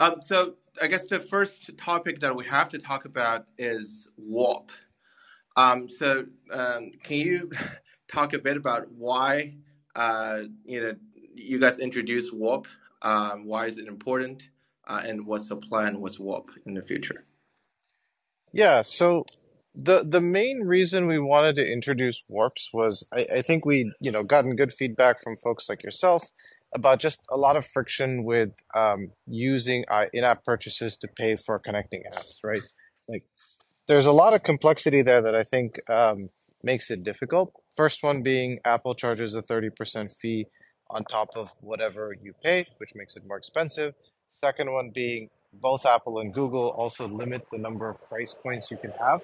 Um, so I guess the first topic that we have to talk about is warp. Um, so um, can you talk a bit about why uh, you know you guys introduced warp? Um, why is it important? Uh, and what's the plan with warp in the future? Yeah, so the the main reason we wanted to introduce warps was I, I think we you know gotten good feedback from folks like yourself about just a lot of friction with um, using uh, in-app purchases to pay for connecting apps, right? Like, there's a lot of complexity there that I think um, makes it difficult. First one being Apple charges a 30% fee on top of whatever you pay, which makes it more expensive. Second one being both Apple and Google also limit the number of price points you can have.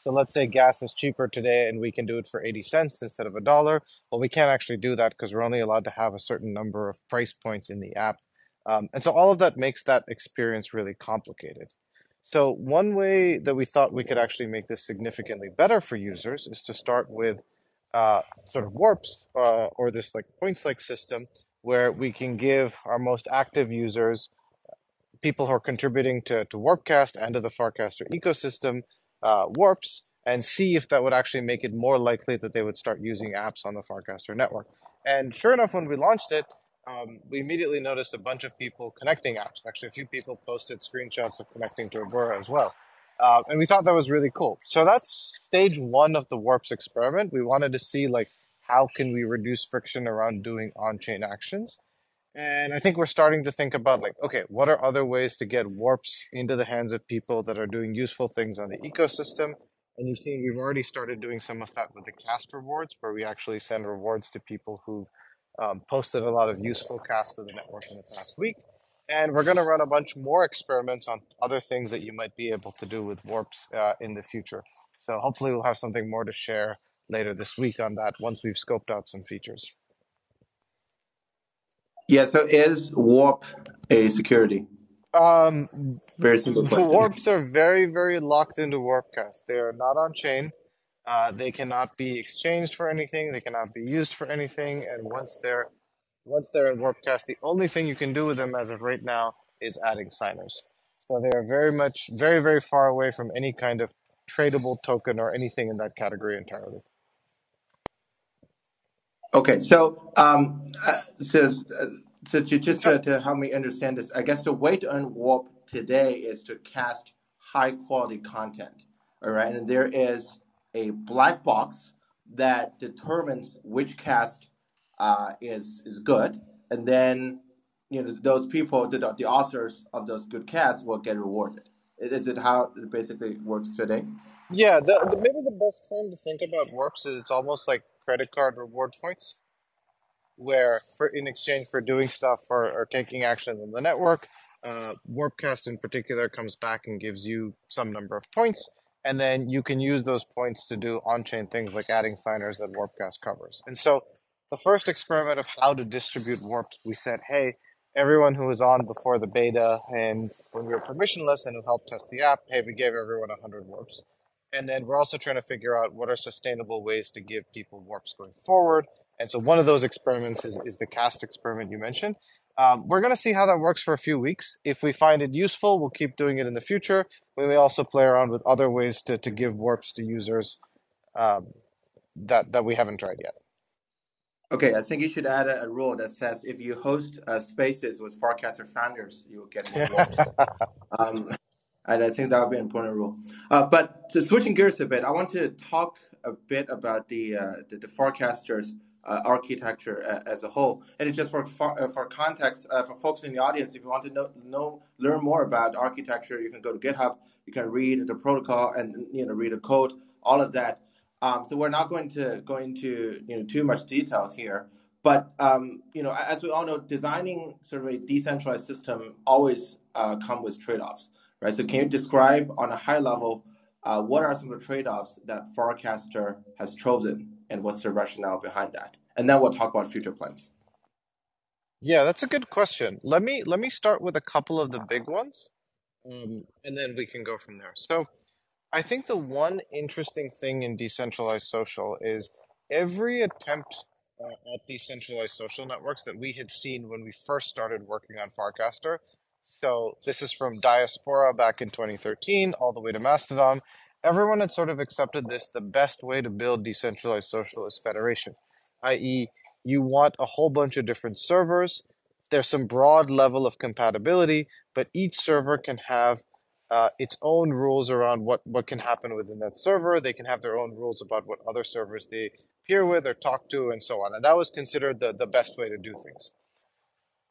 So let's say gas is cheaper today and we can do it for 80 cents instead of a dollar. Well, we can't actually do that because we're only allowed to have a certain number of price points in the app. Um, and so all of that makes that experience really complicated. So one way that we thought we could actually make this significantly better for users is to start with uh, sort of warps uh, or this like points like system where we can give our most active users people who are contributing to, to Warpcast and to the Farcaster ecosystem uh, warps and see if that would actually make it more likely that they would start using apps on the Farcaster network. And sure enough, when we launched it, um, we immediately noticed a bunch of people connecting apps. Actually, a few people posted screenshots of connecting to Agora as well. Uh, and we thought that was really cool. So that's stage one of the Warps experiment. We wanted to see like how can we reduce friction around doing on-chain actions. And I think we're starting to think about like, okay, what are other ways to get warps into the hands of people that are doing useful things on the ecosystem? And you've seen we've already started doing some of that with the cast rewards, where we actually send rewards to people who um, posted a lot of useful casts to the network in the past week. And we're going to run a bunch more experiments on other things that you might be able to do with warps uh, in the future. So hopefully we'll have something more to share later this week on that once we've scoped out some features. Yeah, so is Warp a security? Um, very simple question. Warps are very, very locked into Warpcast. They are not on chain. Uh, they cannot be exchanged for anything. They cannot be used for anything. And once they're once they're in Warpcast, the only thing you can do with them as of right now is adding signers. So they are very much, very, very far away from any kind of tradable token or anything in that category entirely. Okay, so um, uh, so, so to, just to, help me understand this, I guess the way to earn warp today is to cast high quality content. All right, and there is a black box that determines which cast uh, is is good, and then you know those people, the, the authors of those good casts, will get rewarded. Is it how it basically works today? Yeah, the, the, maybe the best thing to think about warps is it's almost like credit card reward points, where for in exchange for doing stuff or, or taking action on the network, uh, Warpcast in particular comes back and gives you some number of points, and then you can use those points to do on-chain things like adding signers that Warpcast covers. And so, the first experiment of how to distribute warps, we said, hey, everyone who was on before the beta and when we were permissionless and who helped test the app, hey, we gave everyone 100 warps. And then we're also trying to figure out what are sustainable ways to give people warps going forward. And so one of those experiments is, is the cast experiment you mentioned. Um, we're going to see how that works for a few weeks. If we find it useful, we'll keep doing it in the future. We may also play around with other ways to, to give warps to users um, that, that we haven't tried yet. Okay, I think you should add a, a rule that says if you host uh, spaces with Farcaster founders, you will get more warps. um, and I think that would be an important rule. Uh, but to switching gears a bit, I want to talk a bit about the uh, the, the Farcaster's uh, architecture as a whole. And just for for, uh, for context uh, for folks in the audience. If you want to know, know learn more about architecture, you can go to GitHub. You can read the protocol and you know read the code, all of that. Um, so we're not going to go into you know too much details here. But um, you know, as we all know, designing sort of a decentralized system always uh, come with trade-offs right? So can you describe on a high level uh, what are some of the trade-offs that Farcaster has chosen and what's the rationale behind that? And then we'll talk about future plans. Yeah, that's a good question. Let me let me start with a couple of the big ones, um, and then we can go from there. So, I think the one interesting thing in decentralized social is every attempt uh, at decentralized social networks that we had seen when we first started working on Farcaster So this is from Diaspora back in 2013 all the way to Mastodon. Everyone had sort of accepted this the best way to build decentralized socialist federation, i.e., you want a whole bunch of different servers. There's some broad level of compatibility, but each server can have uh, its own rules around what, what can happen within that server. They can have their own rules about what other servers they peer with or talk to, and so on. And that was considered the, the best way to do things.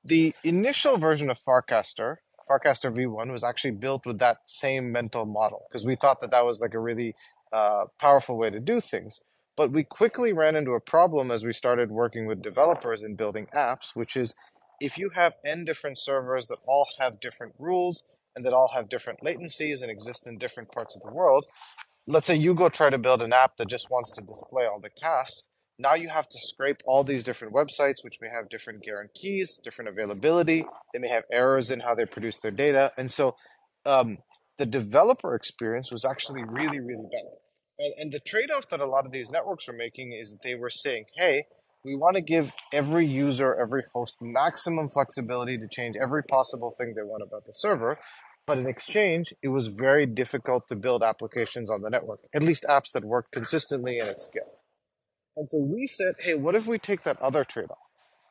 The initial version of Farcaster, Farcaster V1, was actually built with that same mental model because we thought that that was like a really uh, powerful way to do things. But we quickly ran into a problem as we started working with developers and building apps, which is if you have n different servers that all have different rules and that all have different latencies and exist in different parts of the world, let's say you go try to build an app that just wants to display all the casts now you have to scrape all these different websites, which may have different guarantees, different availability. They may have errors in how they produce their data. And so um, the developer experience was actually really, really bad. And, and the trade off that a lot of these networks were making is they were saying, hey, we want to give every user, every host maximum flexibility to change every possible thing they want about the server. But in exchange, it was very difficult to build applications on the network, at least apps that worked consistently and at scale. And so we said, hey, what if we take that other trade off?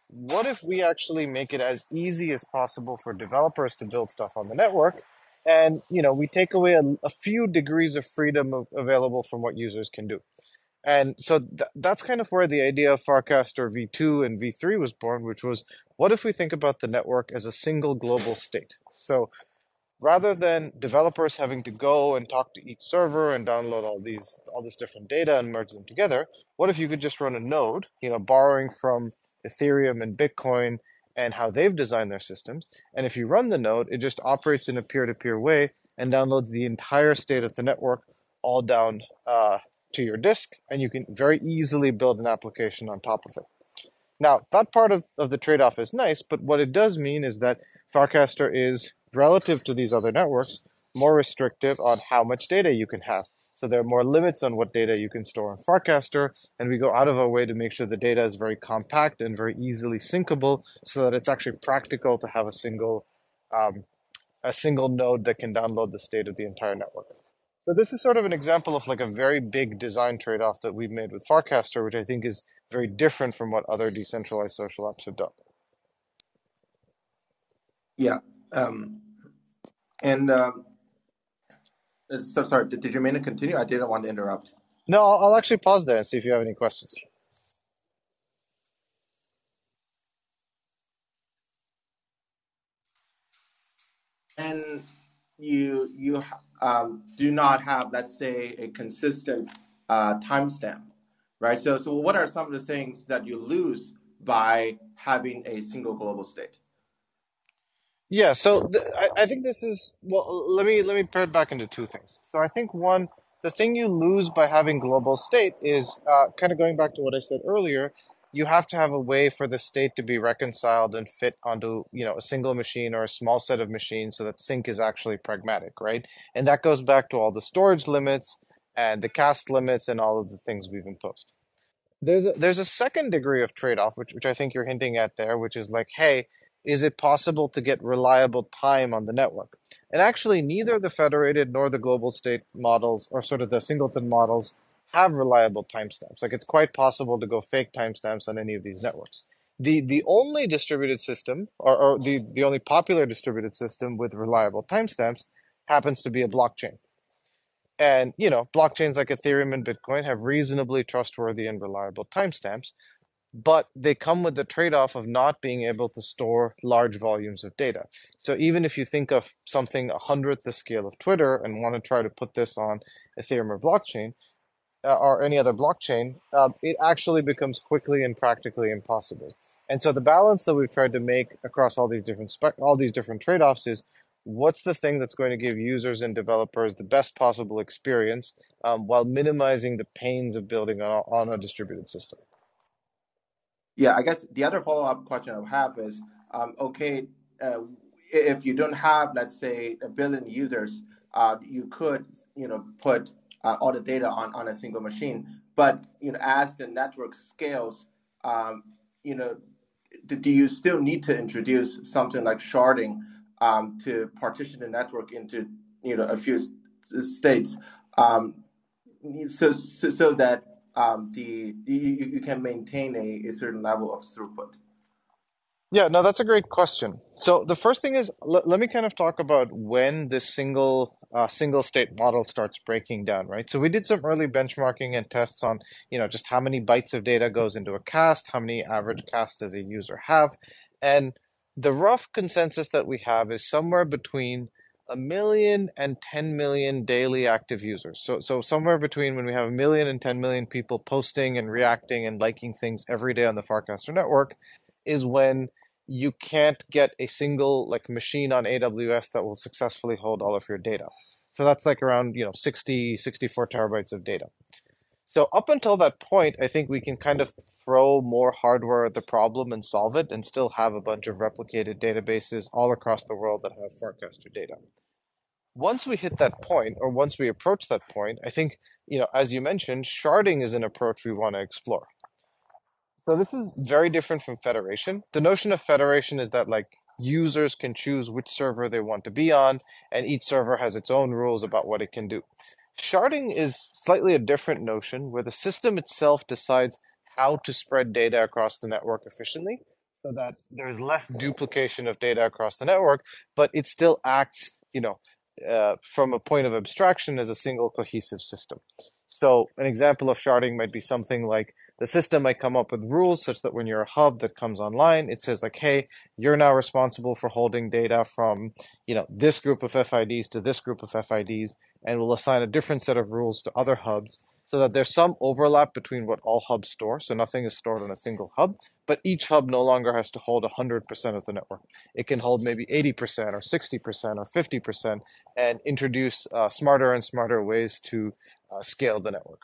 What if we actually make it as easy as possible for developers to build stuff on the network? And, you know, we take away a, a few degrees of freedom of, available from what users can do. And so th- that's kind of where the idea of Farcaster V2 and V3 was born, which was what if we think about the network as a single global state? So rather than developers having to go and talk to each server and download all these all this different data and merge them together what if you could just run a node you know borrowing from ethereum and bitcoin and how they've designed their systems and if you run the node it just operates in a peer-to-peer way and downloads the entire state of the network all down uh, to your disk and you can very easily build an application on top of it. Now that part of, of the trade-off is nice but what it does mean is that farcaster is relative to these other networks, more restrictive on how much data you can have. So there are more limits on what data you can store on Farcaster, and we go out of our way to make sure the data is very compact and very easily syncable, so that it's actually practical to have a single um, a single node that can download the state of the entire network. So this is sort of an example of like a very big design trade-off that we've made with Farcaster, which I think is very different from what other decentralized social apps have done. Yeah, um, and um, so sorry, did, did you mean to continue? I didn't want to interrupt. No, I'll, I'll actually pause there and see if you have any questions. And you you um, do not have, let's say, a consistent uh, timestamp, right? So, so what are some of the things that you lose by having a single global state? Yeah, so th- I, I think this is well. Let me let me pair it back into two things. So I think one, the thing you lose by having global state is uh, kind of going back to what I said earlier. You have to have a way for the state to be reconciled and fit onto you know a single machine or a small set of machines, so that sync is actually pragmatic, right? And that goes back to all the storage limits and the cast limits and all of the things we've imposed. There's a, there's a second degree of trade off, which which I think you're hinting at there, which is like, hey is it possible to get reliable time on the network? And actually, neither the federated nor the global state models, or sort of the singleton models, have reliable timestamps. Like it's quite possible to go fake timestamps on any of these networks. The the only distributed system, or, or the, the only popular distributed system with reliable timestamps, happens to be a blockchain. And you know, blockchains like Ethereum and Bitcoin have reasonably trustworthy and reliable timestamps, but they come with the trade-off of not being able to store large volumes of data. So even if you think of something a hundredth the scale of Twitter and want to try to put this on Ethereum or blockchain uh, or any other blockchain, uh, it actually becomes quickly and practically impossible. And so the balance that we've tried to make across all these different spe- all these different trade-offs is what's the thing that's going to give users and developers the best possible experience um, while minimizing the pains of building on, on a distributed system. Yeah, I guess the other follow up question I have is um, okay, uh, if you don't have, let's say, a billion users, uh, you could, you know, put uh, all the data on, on a single machine. But, you know, as the network scales, um, you know, do, do, you still need to introduce something like sharding um, to partition the network into you know a few states, um, so, so, so that um, the you, you can maintain a, a certain level of throughput. Yeah, no, that's a great question. So the first thing is, l- let me kind of talk about when this single uh, single state model starts breaking down, right? So we did some early benchmarking and tests on, you know, just how many bytes of data goes into a cast, how many average cast does a user have, and the rough consensus that we have is somewhere between a million and 10 million daily active users. So, so somewhere between when we have a million and 10 million people posting and reacting and liking things every day on the Farcaster network is when you can't get a single like machine on AWS that will successfully hold all of your data. So that's like around, you know, 60, 64 terabytes of data. So up until that point, I think we can kind of throw more hardware at the problem and solve it and still have a bunch of replicated databases all across the world that have Farcaster data. Once we hit that point, or once we approach that point, I think, you know, as you mentioned, sharding is an approach we want to explore. So this is very different from federation. The notion of federation is that like users can choose which server they want to be on, and each server has its own rules about what it can do. Sharding is slightly a different notion where the system itself decides how to spread data across the network efficiently so that there's less duplication of data across the network, but it still acts, you know, uh, from a point of abstraction as a single cohesive system. So an example of sharding might be something like the system might come up with rules such that when you're a hub that comes online, it says like, hey, you're now responsible for holding data from, you know, this group of FIDs to this group of FIDs, and will assign a different set of rules to other hubs so that there's some overlap between what all hubs store. So nothing is stored on a single hub, but each hub no longer has to hold 100% of the network. It can hold maybe 80% or 60% or 50% and introduce uh, smarter and smarter ways to uh, scale the network.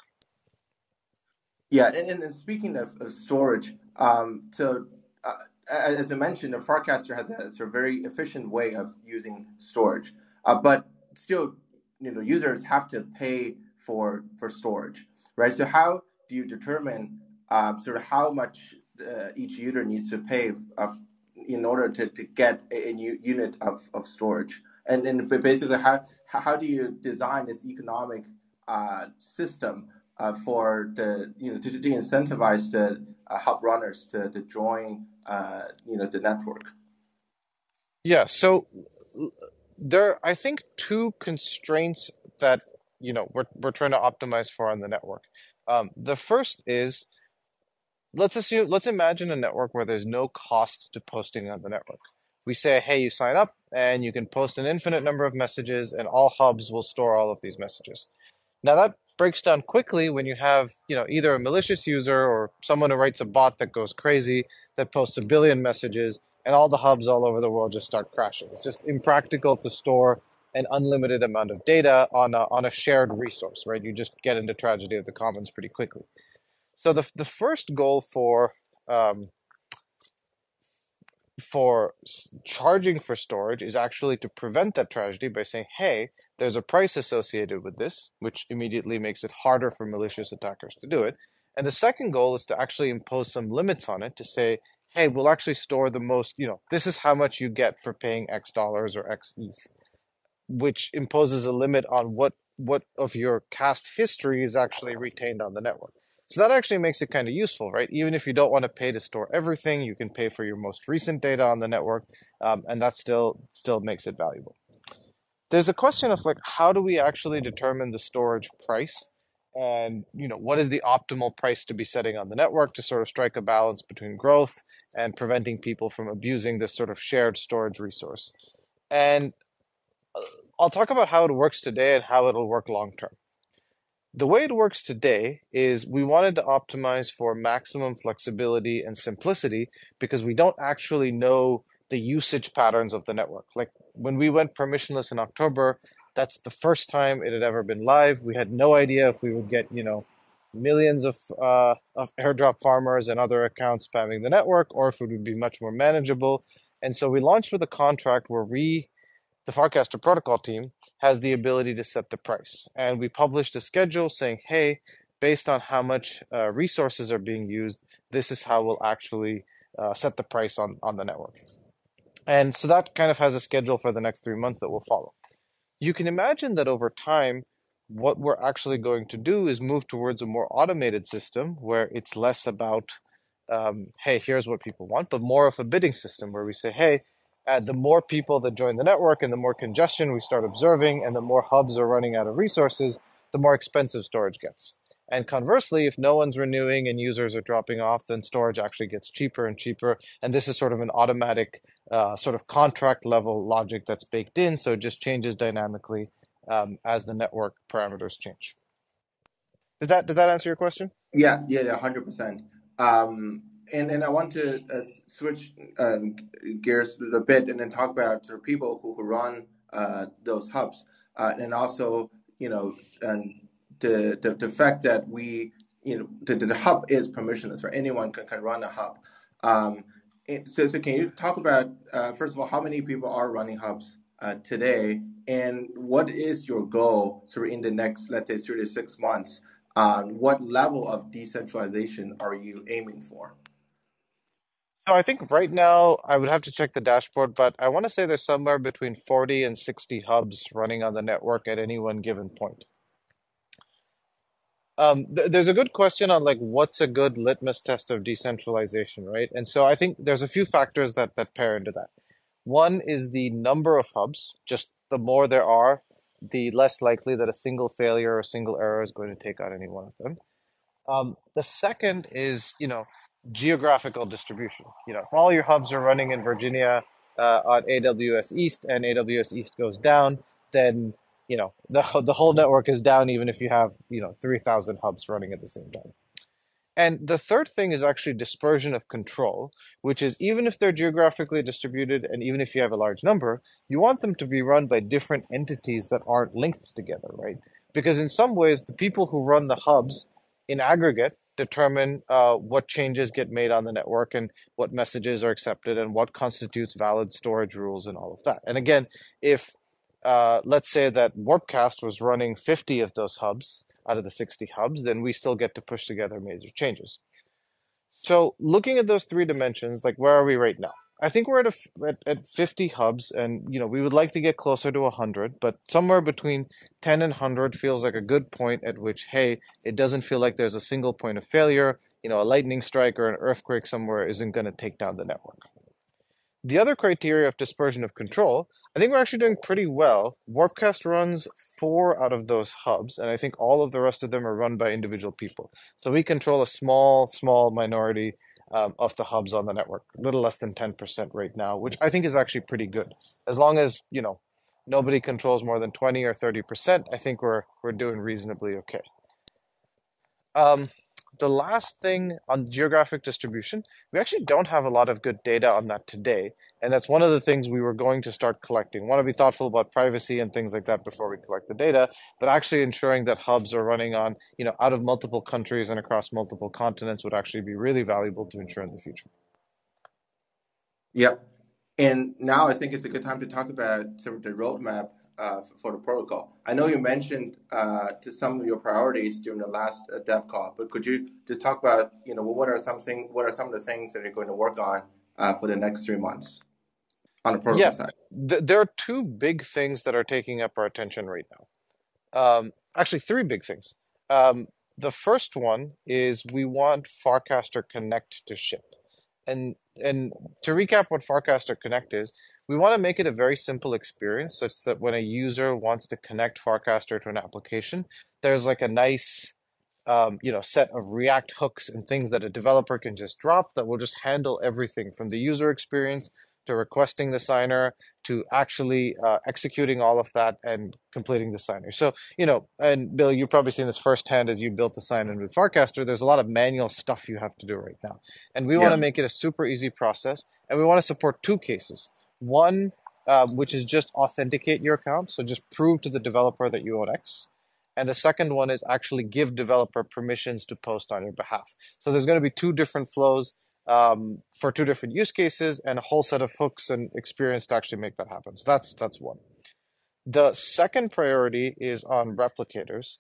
Yeah, and, and speaking of, of storage, um, so uh, as I mentioned, the Farcaster has a of very efficient way of using storage, uh, but still, you know, users have to pay for for storage, right? So how do you determine uh, sort of how much uh, each user needs to pay of, in order to, to get a, a new unit of, of storage? And then basically, how how do you design this economic uh, system uh, for the you know to, to incentivize the uh, hub runners to, to join uh, you know the network? Yeah, so there are, I think two constraints that you know we're we're trying to optimize for on the network. Um, the first is let's assume let's imagine a network where there's no cost to posting on the network. We say, hey, you sign up and you can post an infinite number of messages, and all hubs will store all of these messages. Now that breaks down quickly when you have you know either a malicious user or someone who writes a bot that goes crazy that posts a billion messages and all the hubs all over the world just start crashing. It's just impractical to store an unlimited amount of data on a, on a shared resource, right? You just get into tragedy of the commons pretty quickly. So the the first goal for um, for charging for storage is actually to prevent that tragedy by saying, hey, there's a price associated with this, which immediately makes it harder for malicious attackers to do it. And the second goal is to actually impose some limits on it to say, hey, we'll actually store the most, you know, this is how much you get for paying X dollars or X ETH which imposes a limit on what what of your cast history is actually retained on the network. So that actually makes it kind of useful, right? Even if you don't want to pay to store everything, you can pay for your most recent data on the network, um, and that still still makes it valuable. There's a question of like, how do we actually determine the storage price, and you know, what is the optimal price to be setting on the network to sort of strike a balance between growth and preventing people from abusing this sort of shared storage resource. And I'll talk about how it works today and how it'll work long term. The way it works today is we wanted to optimize for maximum flexibility and simplicity because we don't actually know the usage patterns of the network. Like when we went permissionless in October, that's the first time it had ever been live. We had no idea if we would get, you know, millions of, uh, of airdrop farmers and other accounts spamming the network or if it would be much more manageable. And so we launched with a contract where we the Farcaster protocol team has the ability to set the price. And we published a schedule saying, hey, based on how much uh, resources are being used, this is how we'll actually uh, set the price on, on the network. And so that kind of has a schedule for the next three months that will follow. You can imagine that over time, what we're actually going to do is move towards a more automated system where it's less about, um, hey, here's what people want, but more of a bidding system where we say, hey, uh, the more people that join the network and the more congestion we start observing and the more hubs are running out of resources, the more expensive storage gets. And conversely, if no one's renewing and users are dropping off, then storage actually gets cheaper and cheaper. And this is sort of an automatic uh, sort of contract level logic that's baked in. So it just changes dynamically um, as the network parameters change. Does that does that answer your question? Yeah, yeah, hundred percent. Um, and and I want to uh, switch uh, gears a bit and then talk about sort of people who, who run uh, those hubs, uh, and also you know, and the, the, the fact that we, you know, the, the hub is permissionless, right? Anyone can, can run a hub. Um, so, so can you talk about, uh, first of all, how many people are running hubs uh, today? And what is your goal sort of in the next, let's say, three to six months? Um, what level of decentralization are you aiming for? So I think right now I would have to check the dashboard, but I want to say there's somewhere between 40 and 60 hubs running on the network at any one given point. Um, th- there's a good question on like what's a good litmus test of decentralization, right? And so I think there's a few factors that that pair into that. One is the number of hubs. Just the more there are, the less likely that a single failure or a single error is going to take out any one of them. Um, the second is, you know, geographical distribution. You know, if all your hubs are running in Virginia uh, on AWS East and AWS East goes down, then you know the the whole network is down even if you have you know 3000 hubs running at the same time and the third thing is actually dispersion of control which is even if they're geographically distributed and even if you have a large number you want them to be run by different entities that aren't linked together right because in some ways the people who run the hubs in aggregate determine uh, what changes get made on the network and what messages are accepted and what constitutes valid storage rules and all of that and again if uh, let's say that Warpcast was running 50 of those hubs out of the 60 hubs, then we still get to push together major changes. So looking at those three dimensions, like where are we right now? I think we're at, a, at, at 50 hubs and, you know, we would like to get closer to 100, but somewhere between 10 and 100 feels like a good point at which, hey, it doesn't feel like there's a single point of failure. You know, a lightning strike or an earthquake somewhere isn't going to take down the network. The other criteria of dispersion of control I think we're actually doing pretty well. Warpcast runs four out of those hubs, and I think all of the rest of them are run by individual people. So we control a small, small minority um, of the hubs on the network, a little less than 10% right now, which I think is actually pretty good. As long as, you know, nobody controls more than 20 or 30%, I think we're, we're doing reasonably okay. Um, the last thing on geographic distribution, we actually don't have a lot of good data on that today. And that's one of the things we were going to start collecting. Want to be thoughtful about privacy and things like that before we collect the data, but actually ensuring that hubs are running on, you know, out of multiple countries and across multiple continents would actually be really valuable to ensure in the future. Yep. And now I think it's a good time to talk about sort of the roadmap uh, for the protocol. I know you mentioned uh, to some of your priorities during the last uh, dev call, but could you just talk about, you know, what are something, what are some of the things that you're going to work on uh, for the next three months? on the protocol yeah, side? Th- there are two big things that are taking up our attention right now. Um, actually, three big things. Um, the first one is we want Farcaster Connect to ship. And and to recap what Farcaster Connect is, we want to make it a very simple experience such that when a user wants to connect Farcaster to an application, there's like a nice um, you know set of React hooks and things that a developer can just drop that will just handle everything from the user experience to requesting the signer to actually uh, executing all of that and completing the signer. So, you know, and Bill, you've probably seen this firsthand as you built the sign in with Farcaster. There's a lot of manual stuff you have to do right now. And we yeah. want to make it a super easy process. And we want to support two cases. One, um, which is just authenticate your account. So just prove to the developer that you own X. And the second one is actually give developer permissions to post on your behalf. So there's going to be two different flows um, for two different use cases and a whole set of hooks and experience to actually make that happen. So that's that's one. The second priority is on replicators.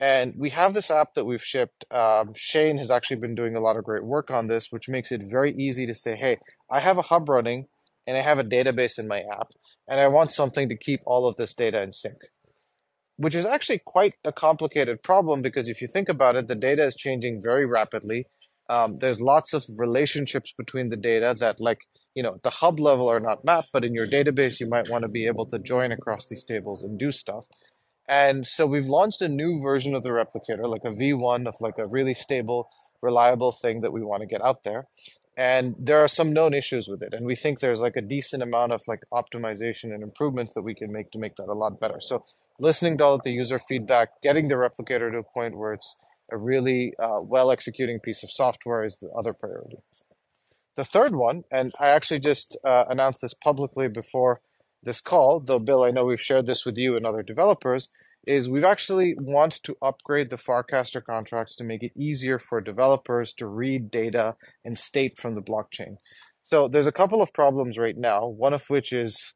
And we have this app that we've shipped. Um, Shane has actually been doing a lot of great work on this, which makes it very easy to say, hey, I have a hub running and I have a database in my app, and I want something to keep all of this data in sync. Which is actually quite a complicated problem because if you think about it, the data is changing very rapidly. Um, there's lots of relationships between the data that, like, you know, the hub level are not mapped, but in your database, you might want to be able to join across these tables and do stuff. And so we've launched a new version of the replicator, like a V1 of like a really stable, reliable thing that we want to get out there. And there are some known issues with it. And we think there's like a decent amount of like optimization and improvements that we can make to make that a lot better. So listening to all of the user feedback, getting the replicator to a point where it's a really uh, well executing piece of software is the other priority. The third one, and I actually just uh, announced this publicly before this call, though Bill, I know we've shared this with you and other developers, is we've actually want to upgrade the Farcaster contracts to make it easier for developers to read data and state from the blockchain. So there's a couple of problems right now, one of which is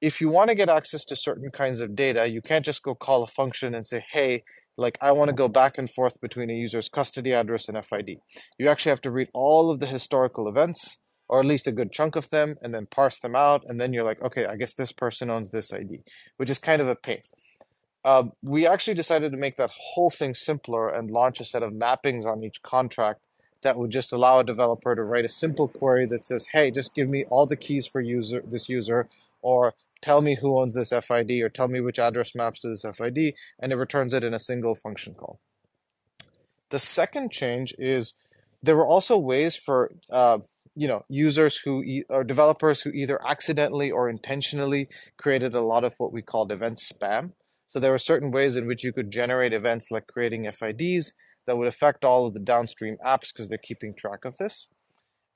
if you want to get access to certain kinds of data, you can't just go call a function and say, hey, like I want to go back and forth between a user's custody address and FID. You actually have to read all of the historical events or at least a good chunk of them, and then parse them out. And then you're like, okay, I guess this person owns this ID, which is kind of a pain. Um, we actually decided to make that whole thing simpler and launch a set of mappings on each contract that would just allow a developer to write a simple query that says, hey, just give me all the keys for user this user, or tell me who owns this FID, or tell me which address maps to this FID, and it returns it in a single function call. The second change is there were also ways for uh, you know users who or developers who either accidentally or intentionally created a lot of what we called event spam. So there were certain ways in which you could generate events like creating FIDs that would affect all of the downstream apps because they're keeping track of this.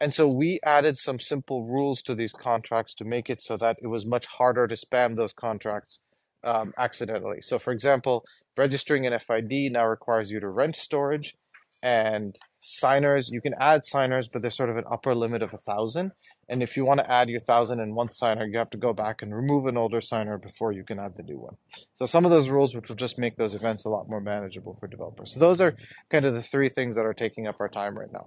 And so we added some simple rules to these contracts to make it so that it was much harder to spam those contracts um, accidentally. So, for example, registering an FID now requires you to rent storage and signers you can add signers but there's sort of an upper limit of a thousand and if you want to add your thousand and one signer you have to go back and remove an older signer before you can add the new one. So some of those rules which will just make those events a lot more manageable for developers. So those are kind of the three things that are taking up our time right now.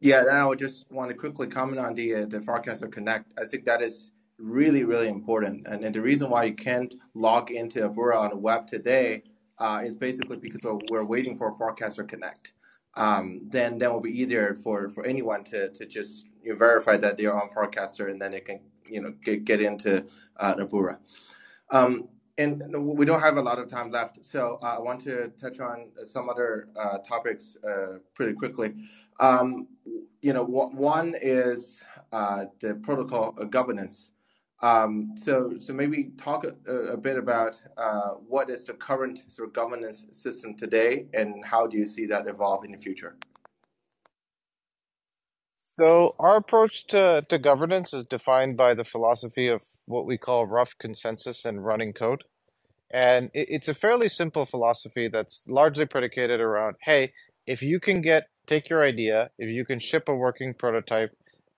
Yeah and i would just want to quickly comment on the uh, the farcaster connect. I think that is really really important. And, and the reason why you can't log into Aburra on the web today uh, is basically because we're, we're waiting for Farcaster Connect. Um, then that will be easier for, for anyone to, to just you verify that they're on Farcaster, and then it can you know get, get into uh, Aburra. Um, and we don't have a lot of time left, so uh, I want to touch on some other uh, topics uh, pretty quickly. Um, you know, one is uh, the protocol governance. Um, so, so maybe talk a, a bit about uh, what is the current sort of governance system today, and how do you see that evolve in the future? So, our approach to, to governance is defined by the philosophy of what we call rough consensus and running code. And it, it's a fairly simple philosophy that's largely predicated around hey, if you can get, take your idea, if you can ship a working prototype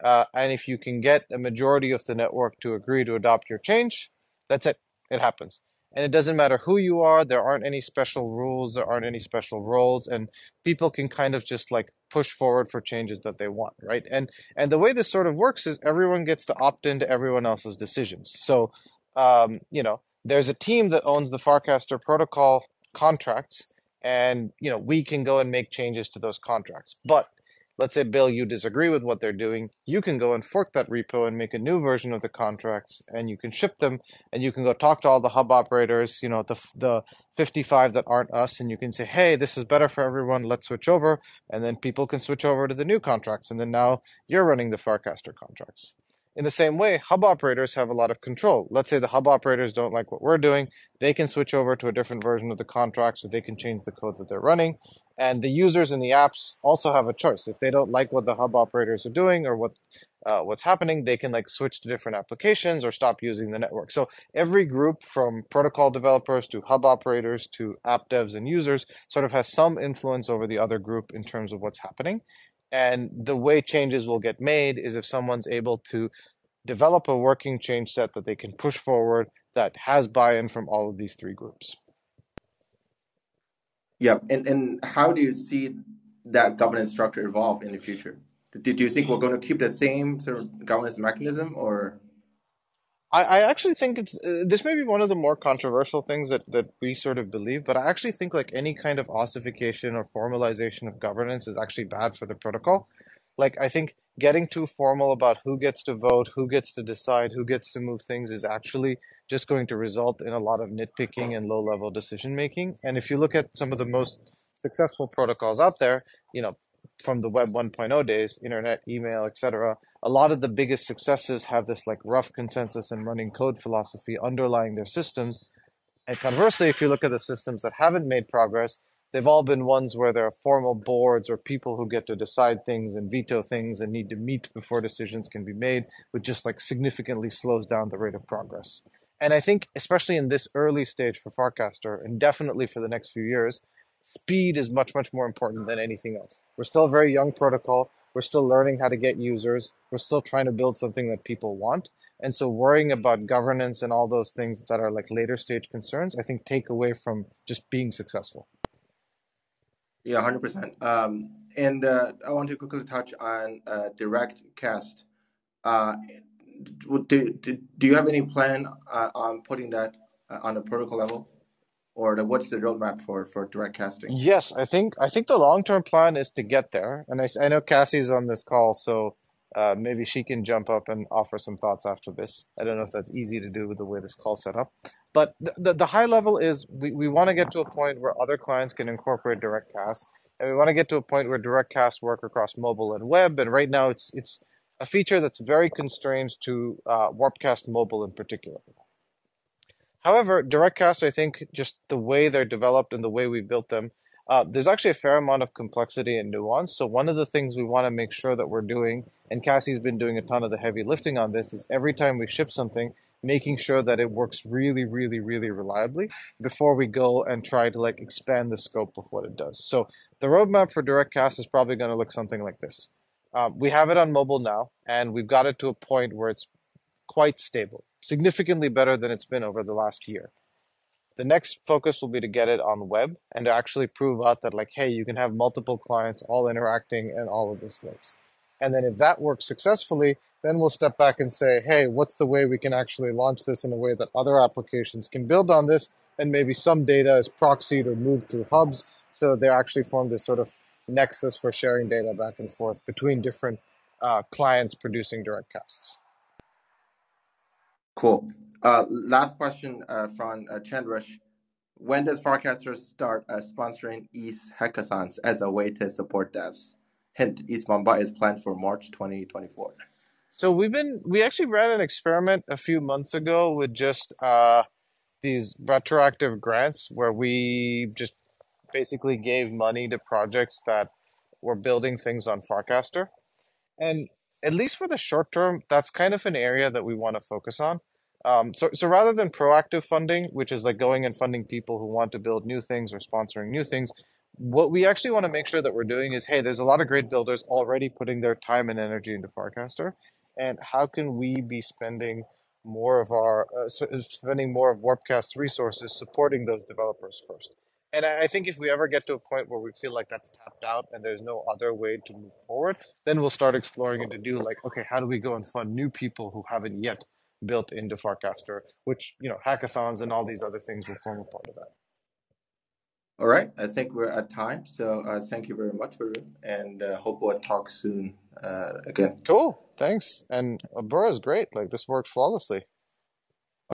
uh, and if you can get a majority of the network to agree to adopt your change, that's it. It happens. And it doesn't matter who you are, there aren't any special rules, there aren't any special roles, and people can kind of just like push forward for changes that they want, right? And and the way this sort of works is everyone gets to opt into everyone else's decisions. So um, you know, there's a team that owns the Farcaster protocol contracts, and you know, we can go and make changes to those contracts. But let's say bill you disagree with what they're doing you can go and fork that repo and make a new version of the contracts and you can ship them and you can go talk to all the hub operators you know the the 55 that aren't us and you can say hey this is better for everyone let's switch over and then people can switch over to the new contracts and then now you're running the farcaster contracts in the same way, hub operators have a lot of control. Let's say the hub operators don't like what we're doing. They can switch over to a different version of the contract so they can change the code that they're running. And the users in the apps also have a choice. If they don't like what the hub operators are doing or what uh, what's happening, they can like switch to different applications or stop using the network. So every group, from protocol developers to hub operators to app devs and users, sort of has some influence over the other group in terms of what's happening. And the way changes will get made is if someone's able to develop a working change set that they can push forward that has buy-in from all of these three groups. Yeah, and and how do you see that governance structure evolve in the future? do, do you think we're going to keep the same sort of governance mechanism or? I, I actually think it's uh, this may be one of the more controversial things that, that we sort of believe, but I actually think like any kind of ossification or formalization of governance is actually bad for the protocol. Like I think getting too formal about who gets to vote, who gets to decide, who gets to move things is actually just going to result in a lot of nitpicking and low level decision making. And if you look at some of the most successful protocols out there, you know, from the web 1.0 days, internet, email, etc., a lot of the biggest successes have this like rough consensus and running code philosophy underlying their systems. And conversely, if you look at the systems that haven't made progress, they've all been ones where there are formal boards or people who get to decide things and veto things and need to meet before decisions can be made, which just like significantly slows down the rate of progress. And I think, especially in this early stage for Farcaster, and definitely for the next few years, speed is much, much more important than anything else. We're still a very young protocol. We're still learning how to get users. We're still trying to build something that people want. And so worrying about governance and all those things that are like later stage concerns, I think take away from just being successful. Yeah, 100%. Um, and uh, I want to quickly touch on uh, direct cast. Uh, do, do, do you have any plan uh, on putting that uh, on a protocol level? or the, what's the roadmap for for direct casting? Yes, I think I think the long term plan is to get there, and I, I know Cassie's on this call, so uh, maybe she can jump up and offer some thoughts after this. I don't know if that's easy to do with the way this call set up, but the the, the high level is we, we want to get to a point where other clients can incorporate direct cast, and we want to get to a point where direct cast work across mobile and web. And right now, it's it's a feature that's very constrained to uh, Warpcast mobile in particular. However, DirectCast, I think just the way they're developed and the way we built them, uh, there's actually a fair amount of complexity and nuance. So one of the things we want to make sure that we're doing, and Cassie's been doing a ton of the heavy lifting on this, is every time we ship something, making sure that it works really, really, really reliably before we go and try to like expand the scope of what it does. So the roadmap for DirectCast is probably going to look something like this. Uh, we have it on mobile now, and we've got it to a point where it's quite stable significantly better than it's been over the last year. The next focus will be to get it on web and to actually prove out that like, hey, you can have multiple clients all interacting and all of this works. And then if that works successfully, then we'll step back and say, hey, what's the way we can actually launch this in a way that other applications can build on this? And maybe some data is proxied or moved through hubs so that they actually form this sort of nexus for sharing data back and forth between different uh, clients producing direct casts. Cool. Uh, last question uh, from uh, Chandresh. When does Farcaster start sponsoring ETH hackathons as a way to support devs? Hint: ETH Mumbai is planned for March 2024. So we've been we actually ran an experiment a few months ago with just uh, these retroactive grants where we just basically gave money to projects that were building things on Farcaster, and at least for the short term, that's kind of an area that we want to focus on. Um, so, so rather than proactive funding, which is like going and funding people who want to build new things or sponsoring new things, what we actually want to make sure that we're doing is, hey, there's a lot of great builders already putting their time and energy into Farcaster, and how can we be spending more of our uh, spending more of Warpcast resources supporting those developers first? And I think if we ever get to a point where we feel like that's tapped out and there's no other way to move forward, then we'll start exploring and to do like, okay, how do we go and fund new people who haven't yet built into Farcaster, which, you know, hackathons and all these other things will form a part of that. All right, I think we're at time. So uh, thank you very much, Varun, and uh, hope we'll talk soon uh, again. Cool, thanks. And uh, is great. Like this worked flawlessly.